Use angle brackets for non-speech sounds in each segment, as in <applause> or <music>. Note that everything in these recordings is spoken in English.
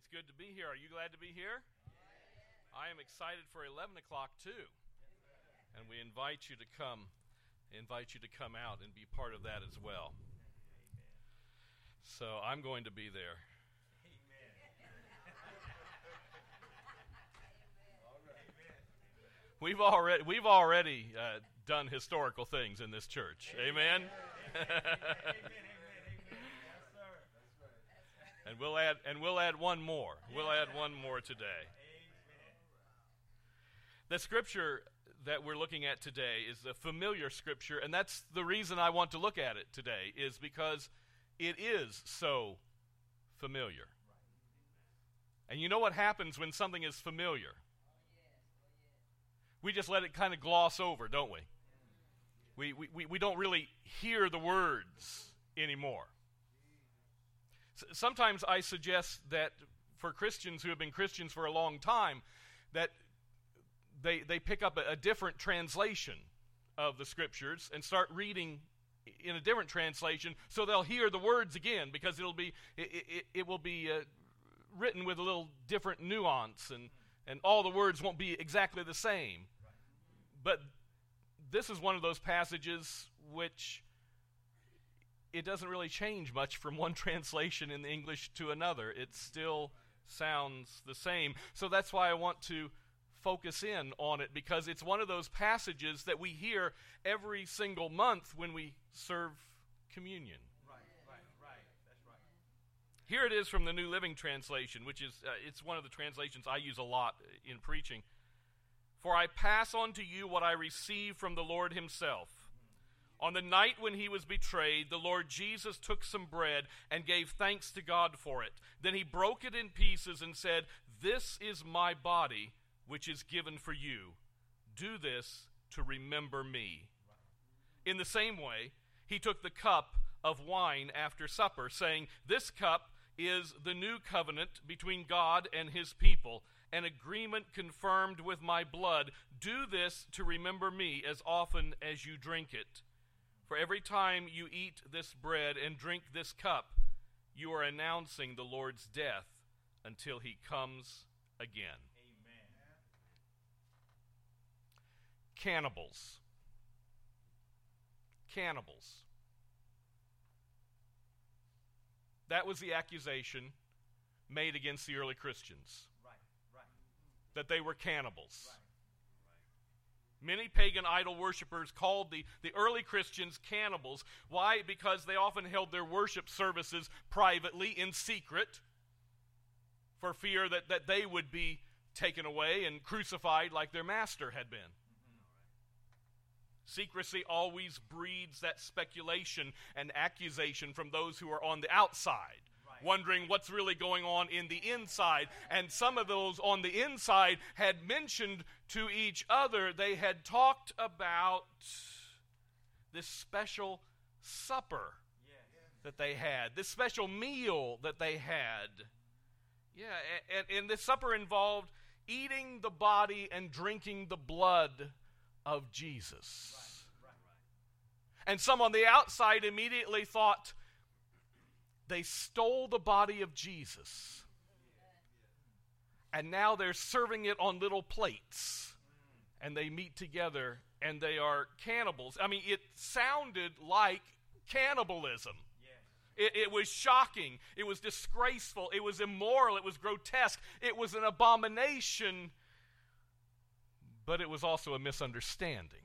It's good to be here. Are you glad to be here? I am excited for 11 o'clock too. And we invite you to come, invite you to come out and be part of that as well. So I'm going to be there. We've already we've already uh, done historical things in this church. Amen. <laughs> and we'll add and we'll add one more. We'll add one more today. The scripture that we're looking at today is a familiar scripture, and that's the reason I want to look at it today, is because it is so familiar. And you know what happens when something is familiar? We just let it kind of gloss over, don't we? We, we, we don't really hear the words anymore. Sometimes I suggest that for Christians who have been Christians for a long time, that they, they pick up a, a different translation of the scriptures and start reading in a different translation so they'll hear the words again because it'll be it, it, it will be uh, written with a little different nuance and and all the words won't be exactly the same. But this is one of those passages which it doesn't really change much from one <laughs> translation in the english to another it still sounds the same so that's why i want to focus in on it because it's one of those passages that we hear every single month when we serve communion. Right. Here it is from the New Living Translation, which is uh, it's one of the translations I use a lot in preaching. For I pass on to you what I receive from the Lord himself. On the night when he was betrayed, the Lord Jesus took some bread and gave thanks to God for it. Then he broke it in pieces and said, This is my body which is given for you. Do this to remember me. In the same way, he took the cup of wine after supper, saying, This cup is the new covenant between God and his people, an agreement confirmed with my blood. Do this to remember me as often as you drink it. For every time you eat this bread and drink this cup, you are announcing the Lord's death until he comes again. Amen. cannibals. Cannibals. That was the accusation made against the early Christians. Right, right. That they were cannibals. Right. Many pagan idol worshippers called the, the early Christians cannibals. Why? Because they often held their worship services privately, in secret, for fear that, that they would be taken away and crucified like their master had been. Secrecy always breeds that speculation and accusation from those who are on the outside. Wondering what's really going on in the inside. And some of those on the inside had mentioned to each other, they had talked about this special supper that they had, this special meal that they had. Yeah, and, and this supper involved eating the body and drinking the blood of Jesus. And some on the outside immediately thought they stole the body of Jesus. And now they're serving it on little plates. And they meet together and they are cannibals. I mean, it sounded like cannibalism. It, it, was shocking. It was disgraceful. It was immoral. It was grotesque. It was an abomination but it was also a misunderstanding.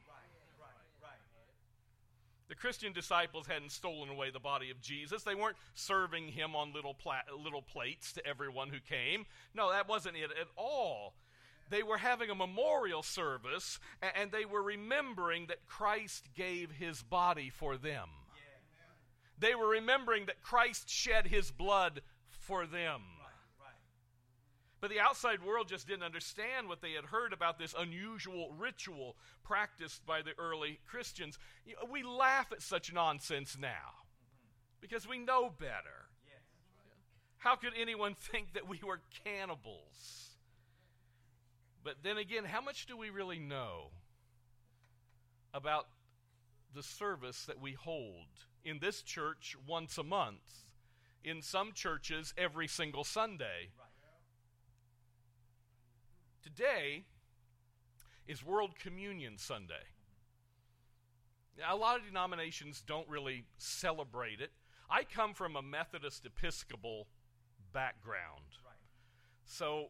The Christian disciples hadn't stolen away the body of Jesus. They weren't serving him on little, pla- little plates to everyone who came. No, that wasn't it at all. They were having a memorial service and they were remembering that Christ gave his body for them. They were remembering that Christ shed his blood for them. But the outside world just didn't understand what they had heard about this unusual ritual practiced by the early Christians. We laugh at such nonsense now because we know better. How could anyone <laughs> think that we were cannibals? But then again, how much do we really know about the service that we hold in this church once a month? In some churches, every single Sunday. Right Today is World Communion Sunday. Now, a lot of denominations don't really celebrate it. I come from a Methodist Episcopal background. Right. So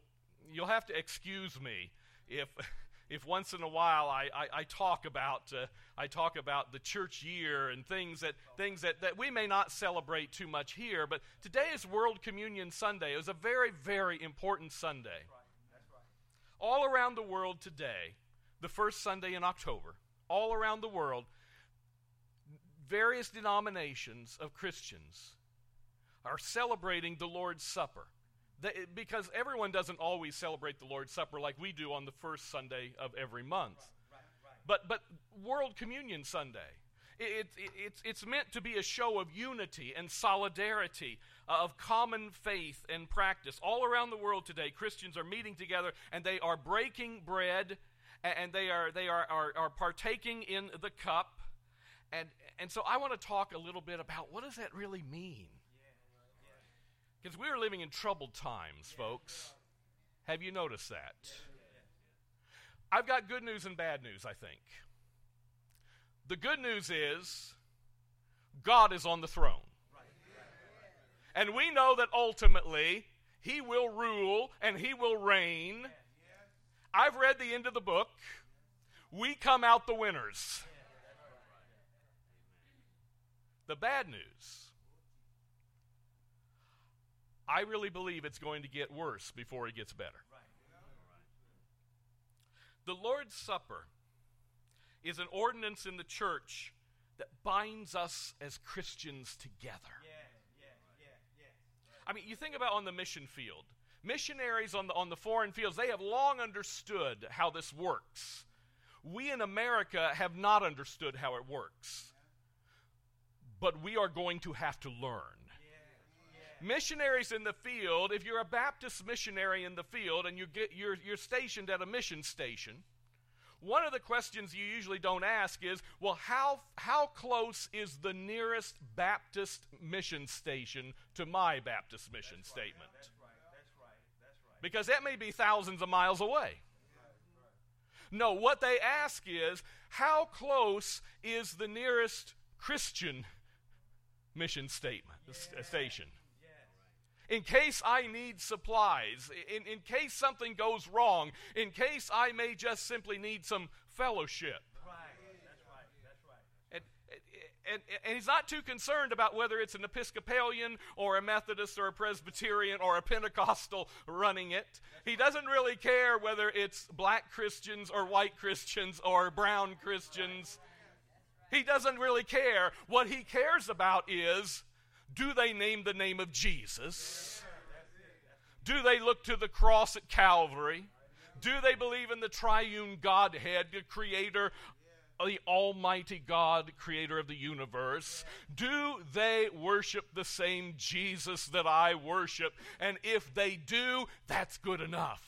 you'll have to excuse me if <laughs> if once in a while I, I, I talk about uh, I talk about the church year and things that things that, that we may not celebrate too much here, but today is World Communion Sunday. It was a very, very important Sunday. Right. Right. All around the world today, the first Sunday in October, all around the world, various denominations of Christians are celebrating the Lord's Supper. They, because everyone doesn't always celebrate the Lord's Supper like we do on the first Sunday of every month. Right. Right. But, but World Communion Sunday, it, it, it's, it's meant to be a show of unity and solidarity, uh, of common faith and practice. All around the world today, Christians are meeting together and they are breaking bread and they are, they are, are, are partaking in the cup. And, and so I want to talk a little bit about what does that really mean? Because we are living in troubled times, folks. Have you noticed that? I've got good news and bad news, I think. The good news is God is on the throne. And we know that ultimately He will rule and He will reign. I've read the end of the book. We come out the winners. The bad news I really believe it's going to get worse before it gets better. The Lord's Supper is an ordinance in the church that binds us as Christians together. Yeah. Yeah. Yeah. I mean, you think about on the mission field. Missionaries on the, on the foreign fields, they have long understood how this works. We in America have not understood how it works. But we are going to have to learn. Missionaries in the field, if you're a Baptist missionary in the field and you get, you're, you're stationed at a mission station, one of the questions you usually don't ask is, well, how, how close is the nearest Baptist mission station to my Baptist mission statement? That's right. That's right. That's right. Because that may be thousands of miles away. No, what they ask is, how close is the nearest Christian mission statement, s- station? In case I need supplies, in, in case something goes wrong, in case I may just simply need some fellowship. And, and, and he's not too concerned about whether it's an Episcopalian or a Methodist or a Presbyterian or a Pentecostal running it. He doesn't really care whether it's black Christians or white Christians or brown Christians. He doesn't really care. What he cares about is do they name the name of Jesus? Do they look to the cross at Calvary? Do they believe in the triune Godhead, the creator, the Almighty God, creator of the universe? Do they worship the same Jesus that I worship? And if they do, that's good enough.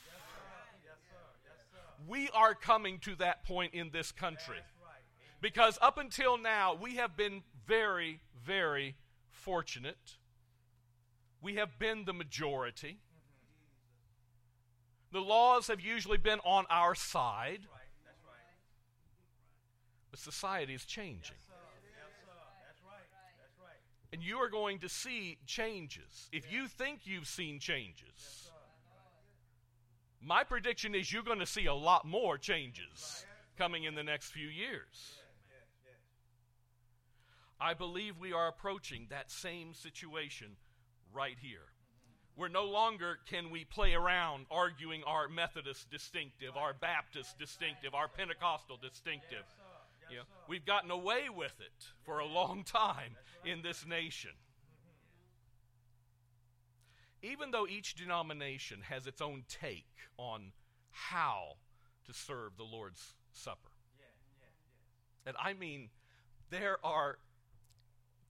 We are coming to that point in this country. Because up until now, we have been very, very fortunate. We have been the majority. The laws have usually been on our side. But society is changing. And you are going to see changes. If you think you've seen changes, my prediction is you're going to see a lot more changes coming in the next few years. I believe we are approaching that same situation right here. Where no longer can we play around arguing our Methodist distinctive, our Baptist distinctive, our Pentecostal distinctive. You know, we've gotten away with it for a long time in this nation. Even though each denomination has its own take on how to serve the Lord's Supper. And I mean, there are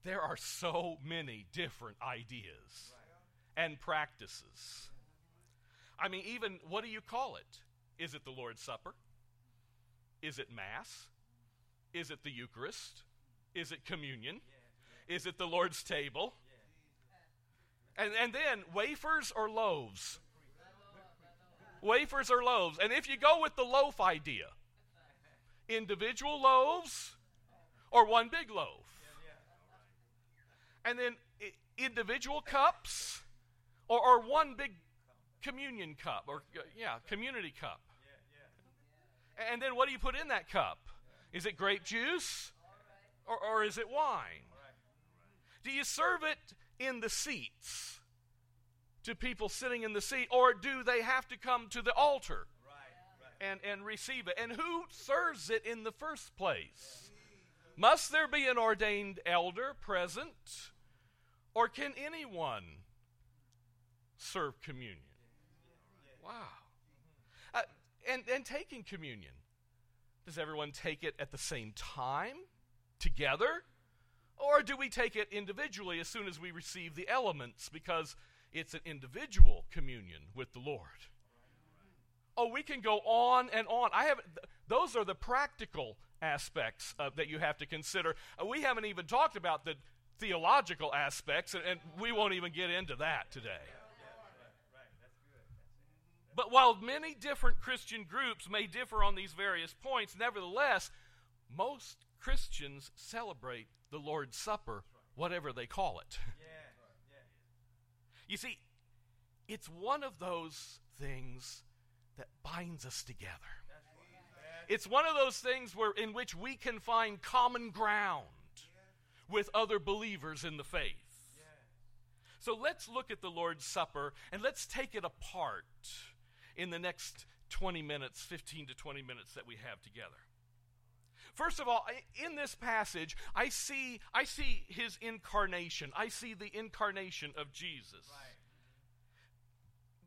there are so many different ideas and practices. I mean, even what do you call it? Is it the Lord's Supper? Is it Mass? Is it the Eucharist? Is it communion? Is it the Lord's table? And, and then wafers or loaves? Wafers or loaves. And if you go with the loaf idea, individual loaves or one big loaf. And then individual cups or, or one big communion cup or, uh, yeah, community cup. And then what do you put in that cup? Is it grape juice or, or is it wine? Do you serve it in the seats to people sitting in the seat, or do they have to come to the altar and, and receive it? And who serves it in the first place? Must there be an ordained elder present, or can anyone serve communion? Wow. Uh, and, and taking communion. Does everyone take it at the same time, together? Or do we take it individually as soon as we receive the elements because it's an individual communion with the Lord? Oh, we can go on and on. I have th- those are the practical aspects uh, that you have to consider. Uh, we haven't even talked about the theological aspects, and, and we won't even get into that today. But while many different Christian groups may differ on these various points, nevertheless, most Christians celebrate the Lord's Supper, whatever they call it. You see, it's one of those things that binds us together. It's one of those things where in which we can find common ground with other believers in the faith. So let's look at the Lord's Supper and let's take it apart in the next 20 minutes, 15 to 20 minutes that we have together. First of all, in this passage, I see I see his incarnation. I see the incarnation of Jesus.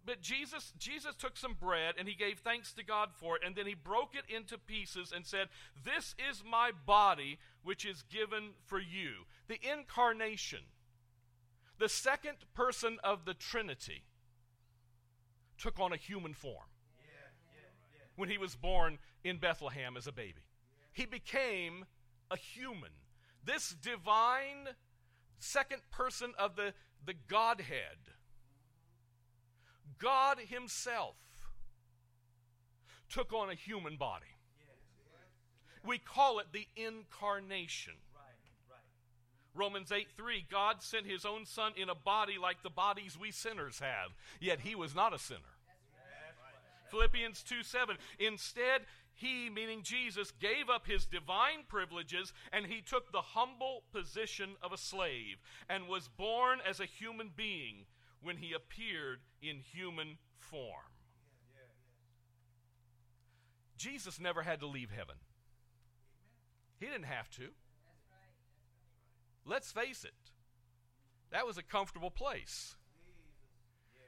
But Jesus Jesus took some bread and he gave thanks to God for it and then he broke it into pieces and said, "This is my body which is given for you." The incarnation. The second person of the Trinity took on a human form when he was born in Bethlehem as a baby. He became a human. This divine second person of the, the Godhead, God Himself, took on a human body. We call it the incarnation. Romans 8 3, God sent his own Son in a body like the bodies we sinners have, yet he was not a sinner. Philippians 2 7, instead, he, meaning Jesus, gave up his divine privileges and he took the humble position of a slave and was born as a human being when he appeared in human form. Jesus never had to leave heaven. He didn't have to. Let's face it, that was a comfortable place.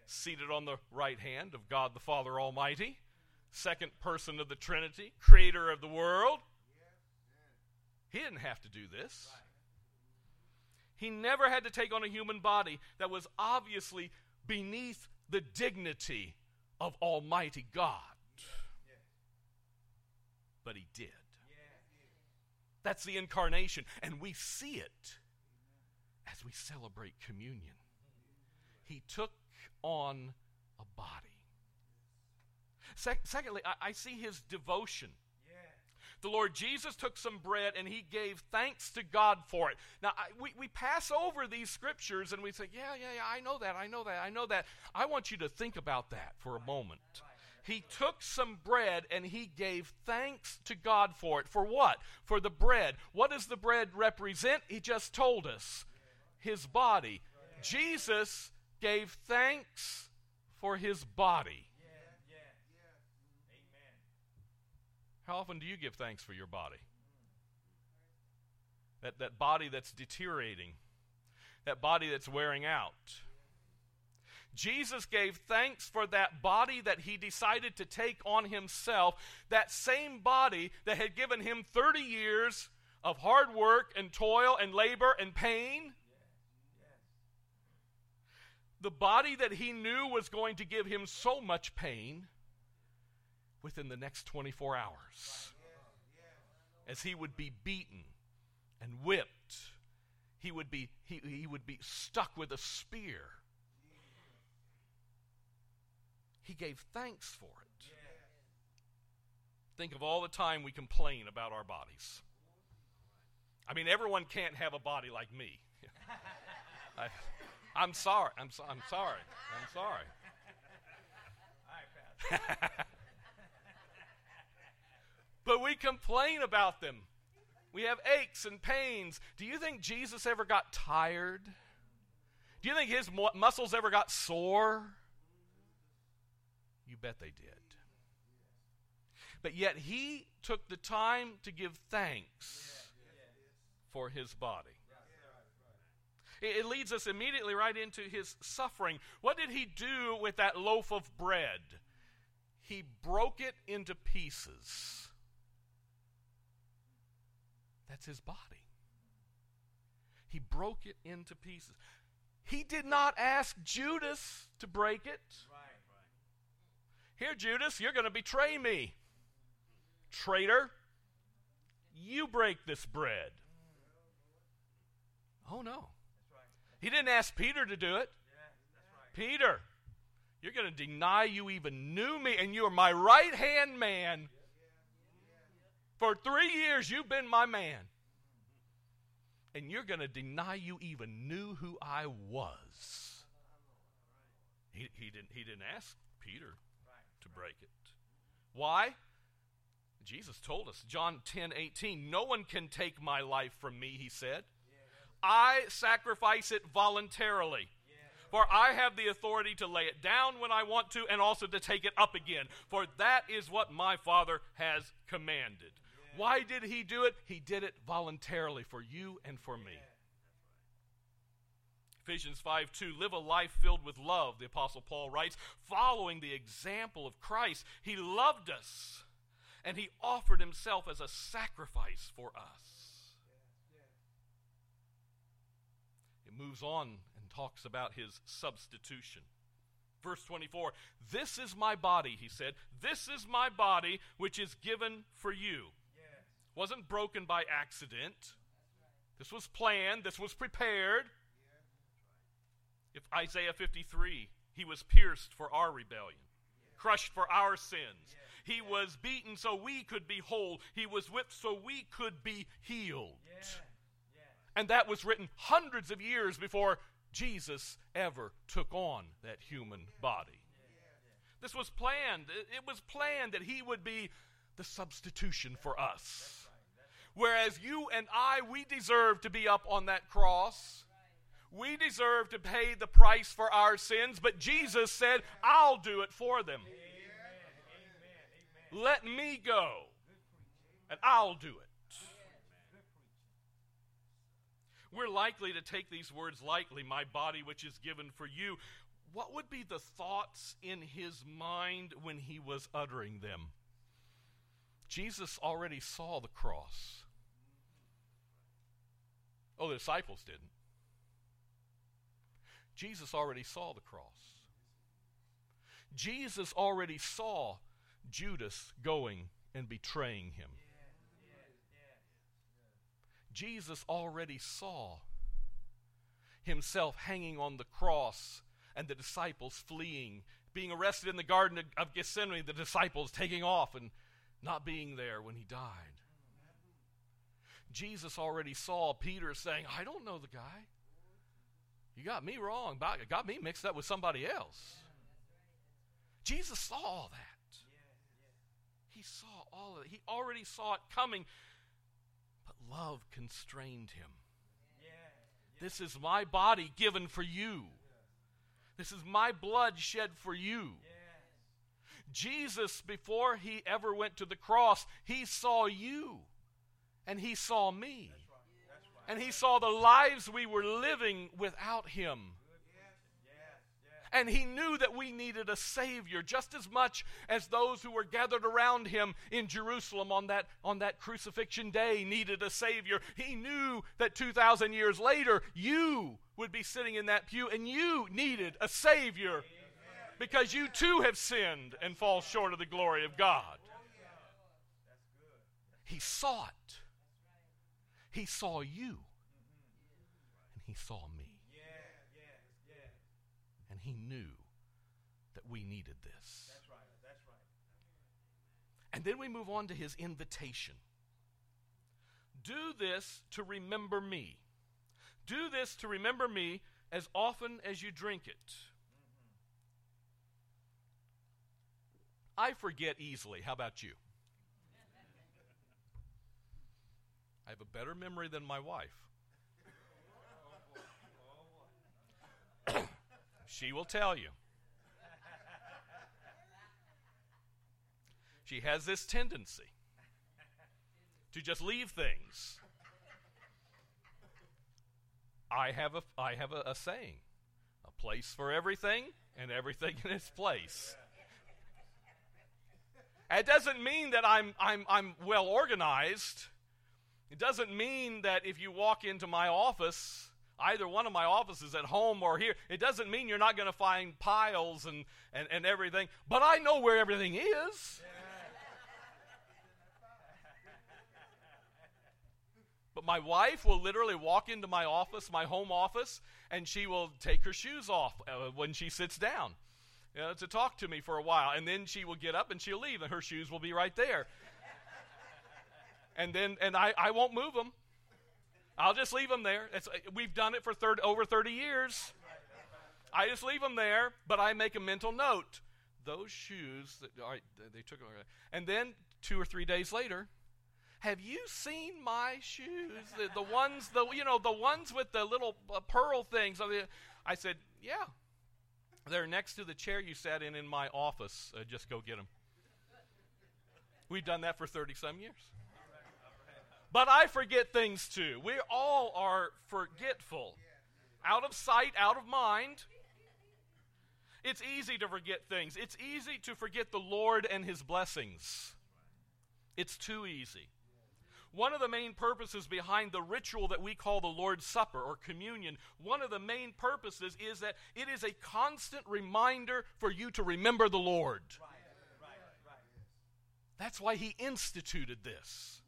Seated on the right hand of God the Father Almighty, second person of the Trinity, creator of the world. He didn't have to do this. He never had to take on a human body that was obviously beneath the dignity of Almighty God. But he did. That's the incarnation, and we see it as we celebrate communion. He took on a body. Sec- secondly, I-, I see his devotion. The Lord Jesus took some bread and he gave thanks to God for it. Now, I, we, we pass over these scriptures and we say, yeah, yeah, yeah, I know that, I know that, I know that. I want you to think about that for a moment. He took some bread and he gave thanks to God for it. For what? For the bread. What does the bread represent? He just told us his body. Jesus gave thanks for his body. How often do you give thanks for your body? That, that body that's deteriorating, that body that's wearing out. Jesus gave thanks for that body that he decided to take on himself, that same body that had given him 30 years of hard work and toil and labor and pain. The body that he knew was going to give him so much pain within the next 24 hours. As he would be beaten and whipped, he would be, he, he would be stuck with a spear. He gave thanks for it. Think of all the time we complain about our bodies. I mean, everyone can't have a body like me. <laughs> I, I'm sorry. I'm, so, I'm sorry. I'm sorry. <laughs> <laughs> But we complain about them. We have aches and pains. Do you think Jesus ever got tired? Do you think his mu- muscles ever got sore? You bet they did. But yet he took the time to give thanks for his body. It leads us immediately right into his suffering. What did he do with that loaf of bread? He broke it into pieces. That's his body. He broke it into pieces. He did not ask Judas to break it. Here, Judas, you're going to betray me. Traitor, you break this bread. Oh, no. He didn't ask Peter to do it. Peter, you're going to deny you even knew me, and you are my right hand man. For three years, you've been my man. And you're going to deny you even knew who I was. He, he, didn't, he didn't ask Peter to break it. Why? Jesus told us, John 10 18, no one can take my life from me, he said. I sacrifice it voluntarily. For I have the authority to lay it down when I want to and also to take it up again. For that is what my Father has commanded. Why did he do it? He did it voluntarily for you and for me. Ephesians 5 2, live a life filled with love, the Apostle Paul writes, following the example of Christ. He loved us, and he offered himself as a sacrifice for us. It moves on and talks about his substitution. Verse 24, this is my body, he said. This is my body, which is given for you. Wasn't broken by accident. This was planned, this was prepared. If Isaiah 53, he was pierced for our rebellion, crushed for our sins. He was beaten so we could be whole. He was whipped so we could be healed. And that was written hundreds of years before Jesus ever took on that human body. This was planned. It was planned that he would be the substitution for us. Whereas you and I, we deserve to be up on that cross. We deserve to pay the price for our sins, but Jesus said, I'll do it for them. Let me go, and I'll do it. We're likely to take these words lightly, my body which is given for you. What would be the thoughts in his mind when he was uttering them? Jesus already saw the cross. Oh, the disciples didn't. Jesus already saw the cross. Jesus already saw Judas going and betraying him. Jesus already saw himself hanging on the cross and the disciples fleeing, being arrested in the Garden of- Gethsemane, the disciples taking off and not being there when he died. Jesus already saw Peter saying, I don't know the guy. You got me wrong. Got me mixed up with somebody else. Jesus saw all that. He saw all of it. He already saw it coming, but love constrained him. This is my body given for you. This is my blood shed for you. Jesus, before he ever went to the cross, he saw you and he saw me. And he saw the lives we were living without him. And he knew that we needed a Savior just as much as those who were gathered around him in Jerusalem on that, on that crucifixion day needed a Savior. He knew that 2,000 years later, you would be sitting in that pew and you needed a Savior because you too have sinned and fall short of the glory of God. He saw it. He saw you. And he saw me. And he knew that we needed this. And then we move on to his invitation. Do this to remember me. Do this to remember me as often as you drink it. I forget easily. How about you? I have a better memory than my wife. <coughs> she will tell you. She has this tendency to just leave things. I have a I have a, a saying, a place for everything and everything in its place. It doesn't mean that I'm I'm I'm well organized. It doesn't mean that if you walk into my office, either one of my offices at home or here, it doesn't mean you're not going to find piles and, and, and everything. But I know where everything is. But my wife will literally walk into my office, my home office, and she will take her shoes off uh, when she sits down you know, to talk to me for a while. And then she will get up and she'll leave, and her shoes will be right there. and then, and I, I won't move them. I'll just leave them there. It's, we've done it for 30, over 30 years. I just leave them there, but I make a mental note. Those shoes, that, all right, they took them. And then two or three days later, have you seen my shoes? The, the ones, the you know, the ones with the little uh, pearl things. I said, yeah, they're next to the chair you sat in in my office. Uh, just go get them. We've done that for thirty some years. But I forget things too. We all are forgetful, out of sight, out of mind. It's easy to forget things. It's easy to forget the Lord and His blessings. It's too easy. One of the main purposes behind the ritual that we call the Lord's Supper or communion, one of the main purposes is that it is a constant reminder for you to remember the Lord. Right. Right. Right. That's why He instituted this.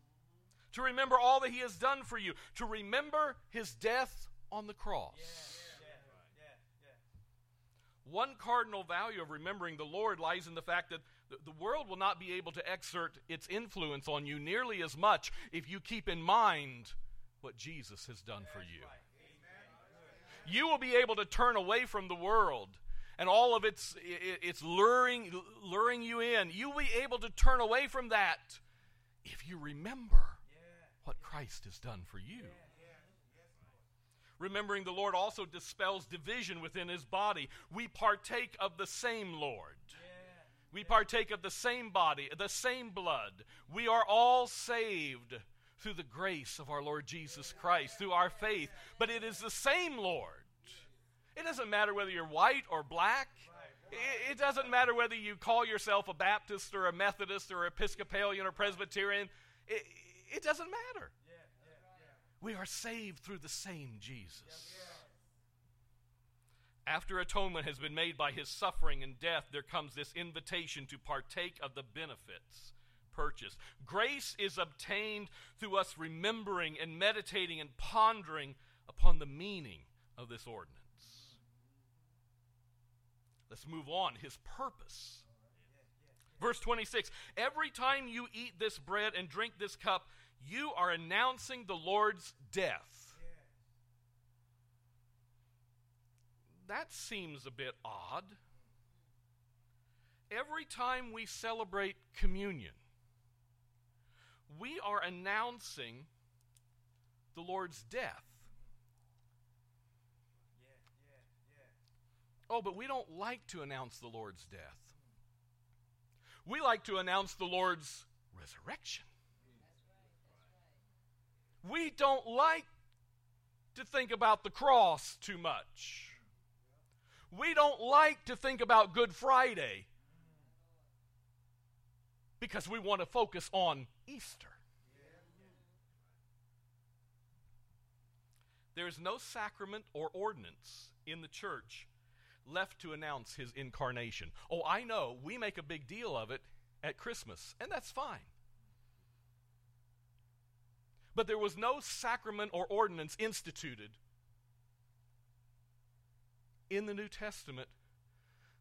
To remember all that He has done for you, to remember His death on the cross. Yeah. Yeah. Yeah. Yeah. One cardinal value of remembering the Lord lies in the fact that the, world will not be able to exert its influence on you nearly as much if you keep in mind what Jesus has done for you. You will be able to turn away from the world and all of its its luring luring you in. You will be able to turn away from that if you remember what Christ has done for you. Remembering the Lord also dispels division within his body. We partake of the same Lord. We partake of the same body, the same blood. We are all saved through the grace of our Lord Jesus Christ, through our faith. But it is the same Lord. It doesn't matter whether you're white or black. It, doesn't matter whether you call yourself a Baptist or a Methodist or Episcopalian or Presbyterian. It, it doesn't matter. We are saved through the same Jesus. After atonement has been made by his suffering and death, there comes this invitation to partake of the benefits purchased. Grace is obtained through us remembering and meditating and pondering upon the meaning of this ordinance. Let's move on. His purpose. Verse 26 Every time you eat this bread and drink this cup, you are announcing the Lord's death that seems a bit odd. Every time we celebrate communion, we are announcing the Lord's death. Oh, but we don't like to announce the Lord's death. We like to announce the Lord's resurrection. We don't like to think about the cross too much. We don't like to think about Good Friday because we want to focus on Easter. There is no sacrament or ordinance in the church left to announce his incarnation. Oh, I know, we make a big deal of it at Christmas, and that's fine. But there was no sacrament or ordinance instituted in the New Testament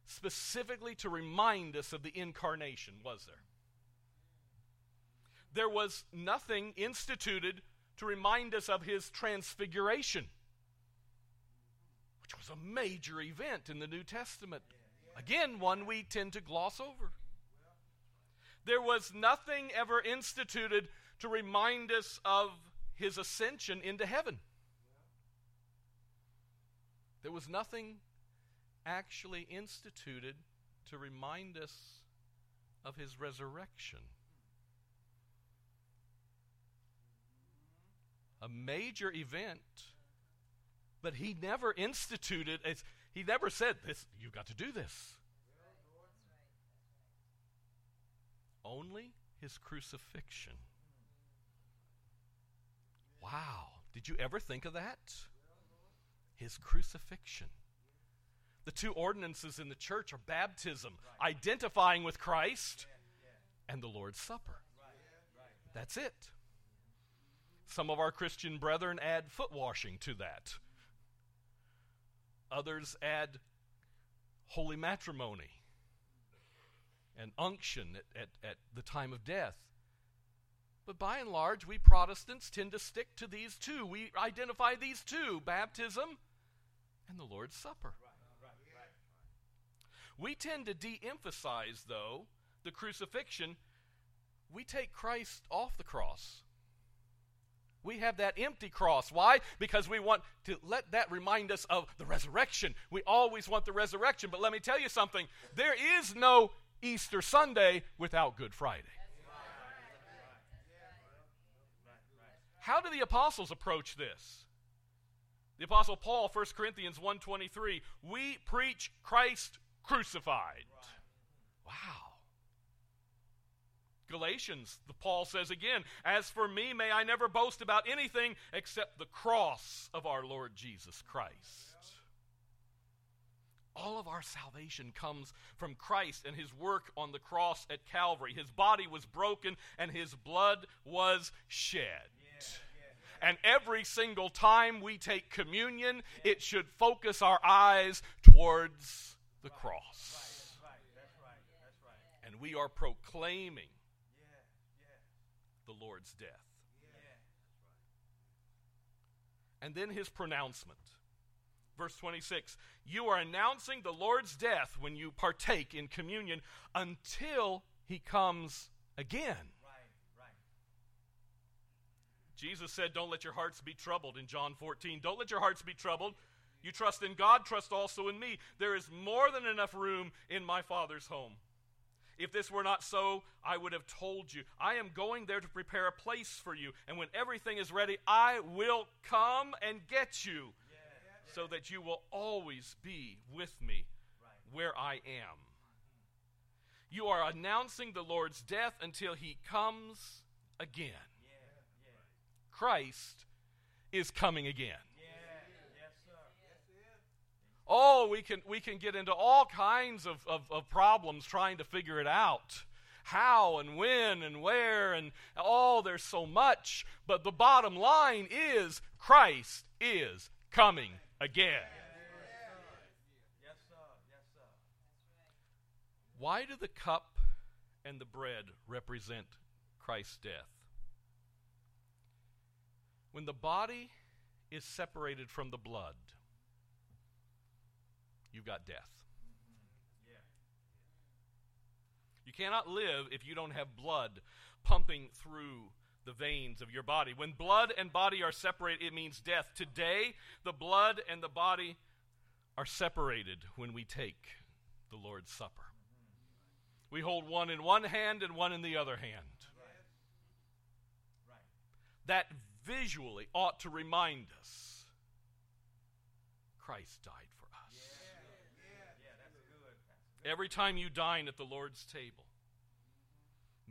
specifically to remind us of the incarnation, was there? There was nothing instituted to remind us of his transfiguration, which was a major event in the New Testament. Again, one we tend to gloss over. There was nothing ever instituted to remind us of his ascension into heaven. There was nothing actually instituted to remind us of his resurrection. A major event, but he never instituted, he never said, this, You've got to do this. Only his crucifixion. Wow. Did you ever think of that? His crucifixion. The two ordinances in the church are baptism, identifying with Christ, and the Lord's Supper. That's it. Some of our Christian brethren add foot washing to that. Others add holy matrimony and unction at, at, at the time of death. But by and large, we Protestants tend to stick to these two. We identify these two baptism and the Lord's Supper. We tend to de emphasize, though, the crucifixion. We take Christ off the cross. We have that empty cross. Why? Because we want to let that remind us of the resurrection. We always want the resurrection. But let me tell you something there is no Easter Sunday without Good Friday. How do the apostles approach this? The apostle Paul, 1 Corinthians 1:23, we preach Christ crucified. Wow. Galatians, the Paul says again, as for me may I never boast about anything except the cross of our Lord Jesus Christ. All of our salvation comes from Christ and his work on the cross at Calvary. His body was broken and his blood was shed. And every single time we take communion, it should focus our eyes towards the cross. And we are proclaiming the Lord's death. And then his pronouncement. Verse 26 You are announcing the Lord's death when you partake in communion until he comes again. Jesus said, Don't let your hearts be troubled in John 14. Don't let your hearts be troubled. You trust in God, trust also in me. There is more than enough room in my Father's home. If this were not so, I would have told you. I am going there to prepare a place for you. And when everything is ready, I will come and get you so that you will always be with me where I am. You are announcing the Lord's death until he comes again. Christ is coming again. Oh, we can, we can get into all kinds of, of, of, problems trying to figure it out. How and when and where and oh, there's so much. But the bottom line is Christ is coming again. Why do the cup and the bread represent Christ's death? When the body is separated from the blood, you've got death. You cannot live if you don't have blood pumping through the veins of your body. When blood and body are separated, it means death. Today, the blood and the body are separated when we take the Lord's Supper. We hold one in one hand and one in the other hand. That visually ought to remind us Christ died for us. Every time you dine at the Lord's table,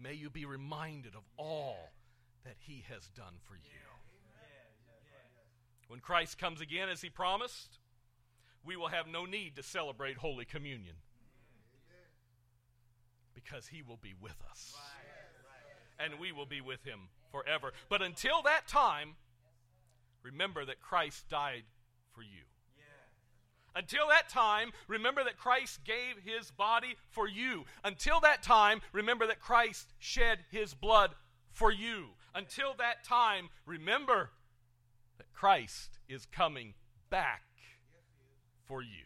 may you be reminded of all that He has done for you. When Christ comes again, as He promised, we will have no need to celebrate Holy Communion because He will be with us. And we will be with Him forever. But until that time, remember that Christ died for you. Until that time, remember that Christ gave his body for you. Until that time, remember that Christ shed his blood for you. Until that time, remember that Christ is coming back for you.